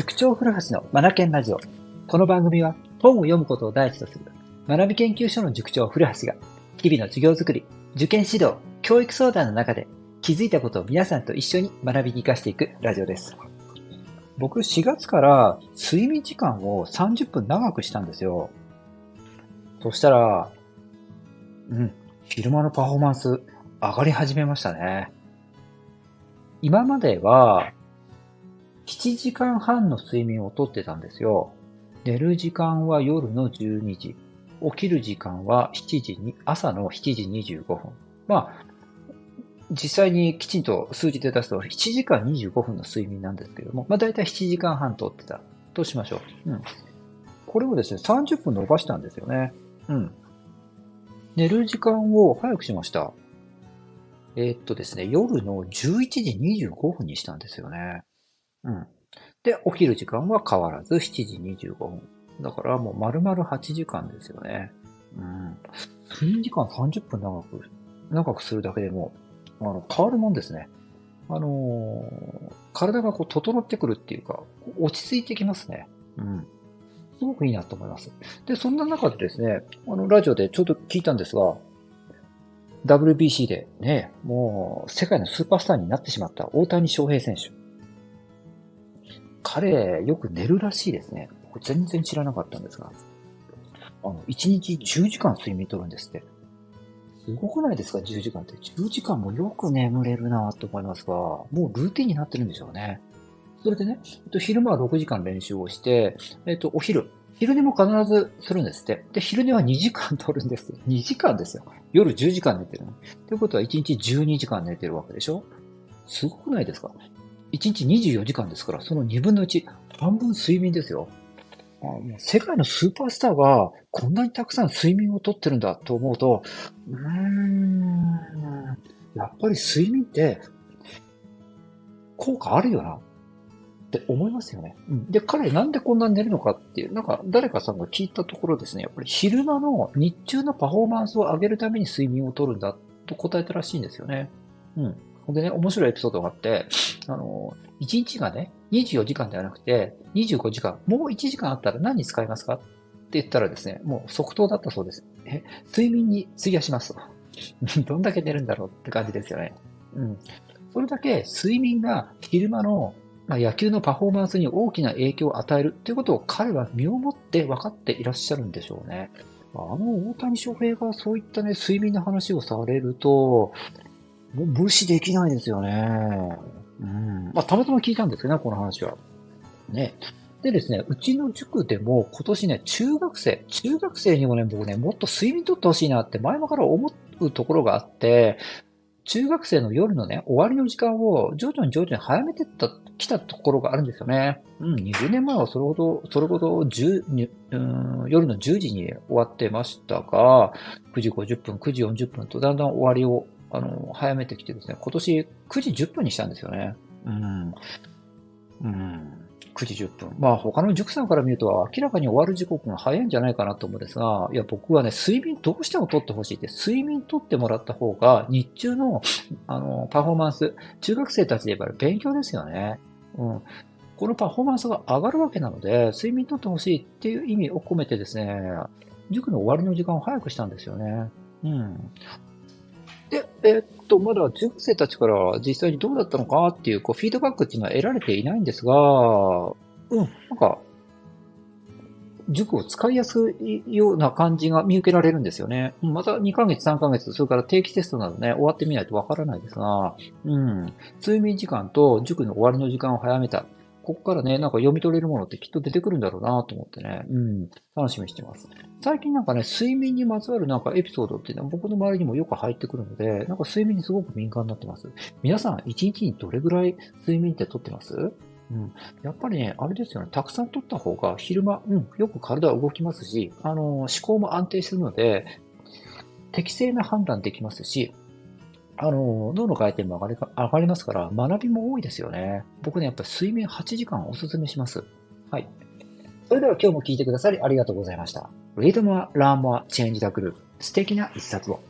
塾長古橋のマナケンラジオ。この番組は本を読むことを第一とする学び研究所の塾長古橋が日々の授業づくり、受験指導、教育相談の中で気づいたことを皆さんと一緒に学びに活かしていくラジオです。僕4月から睡眠時間を30分長くしたんですよ。そしたら、うん、昼間のパフォーマンス上がり始めましたね。今までは7時間半の睡眠をとってたんですよ。寝る時間は夜の12時。起きる時間は7時に、朝の7時25分。まあ、実際にきちんと数字で出すと7時間25分の睡眠なんですけども、まあ大体7時間半とってたとしましょう。うん。これをですね、30分伸ばしたんですよね。うん。寝る時間を早くしました。えー、っとですね、夜の11時25分にしたんですよね。うん。で、起きる時間は変わらず7時25分。だからもう丸々8時間ですよね。うん。睡眠時間30分長く、長くするだけでも、あの、変わるもんですね。あのー、体がこう整ってくるっていうか、落ち着いてきますね。うん。すごくいいなと思います。で、そんな中でですね、あの、ラジオでちょうど聞いたんですが、WBC でね、もう世界のスーパースターになってしまった大谷翔平選手。彼、よく寝るらしいですね。僕全然知らなかったんですが。あの、1日10時間睡眠とるんですって。すごくないですか ?10 時間って。10時間もよく眠れるなと思いますが、もうルーティンになってるんでしょうね。それでね、えっと昼間は6時間練習をして、えっと、お昼。昼寝も必ずするんですって。で、昼寝は2時間取るんです。2時間ですよ。夜10時間寝てるの。ということは1日12時間寝てるわけでしょ？すごくないですか？1日24時間ですから、その2分の1、半分睡眠ですよ。世界のスーパースターがこんなにたくさん睡眠をとってるんだと思うと、うーん、やっぱり睡眠って効果あるよなって思いますよね。で、彼なんでこんなに寝るのかっていう、なんか誰かさんが聞いたところですね、やっぱり昼間の日中のパフォーマンスを上げるために睡眠をとるんだと答えたらしいんですよね。うん。でね、面白いエピソードがあって、あの、1日がね、24時間ではなくて、25時間、もう1時間あったら何に使いますか？って言ったらですね、もう即答だったそうです。え、睡眠に費やしますと。どんだけ寝るんだろうって感じですよね。うん。それだけ睡眠が昼間のまあ、野球のパフォーマンスに大きな影響を与えるということを彼は身をもって分かっていらっしゃるんでしょうね。あの大谷翔平がそういったね、睡眠の話をされると、無視できないですよね。うん。まあ、たまたま聞いたんですけどね、この話は。ね。でですね、うちの塾でも今年ね、中学生、中学生にもね、僕ね、もっと睡眠とってほしいなって前々から思うところがあって、中学生の夜のね、終わりの時間を徐々に徐々に早めてった、来たところがあるんですよね。うん、20年前はそれほど、それほど10うん、夜の10時に終わってましたが、9時50分、9時40分とだんだん終わりをあの、早めてきてですね、今年9時10分にしたんですよね。うん。うん。9時10分。まあ他の塾さんから見ると明らかに終わる時刻が早いんじゃないかなと思うんですが、いや僕はね、睡眠どうしても取ってほしいって、睡眠取ってもらった方が日中のあのパフォーマンス、中学生たちで言えば勉強ですよね。うん。このパフォーマンスが上がるわけなので、睡眠取ってほしいっていう意味を込めてですね、塾の終わりの時間を早くしたんですよね。うん。で、えー、っと、まだ中学生たちから実際にどうだったのかっていう、こう、フィードバックっていうのは得られていないんですが、うん、なんか、塾を使いやすいような感じが見受けられるんですよね。また2ヶ月、3ヶ月、それから定期テストなどね、終わってみないとわからないですが、うん、睡眠時間と塾の終わりの時間を早めた。ここからね、なんか読み取れるものってきっと出てくるんだろうなと思ってね、うん、楽しみにしてます。最近なんかね、睡眠にまつわるなんかエピソードっていうのは僕の周りにもよく入ってくるので、なんか睡眠にすごく敏感になってます。皆さん、一日にどれぐらい睡眠ってとってます？うん。やっぱりね、あれですよね、たくさん取った方が昼間、うん、よく体は動きますし、あの、思考も安定するので、適正な判断できますし、あの、脳の回転も上がり上がりますから、学びも多いですよね。僕ね、やっぱり睡眠8時間おすすめします。はい。それでは今日も聞いてくださりありがとうございました。Read more, learn more, change the group. 素敵な一冊を。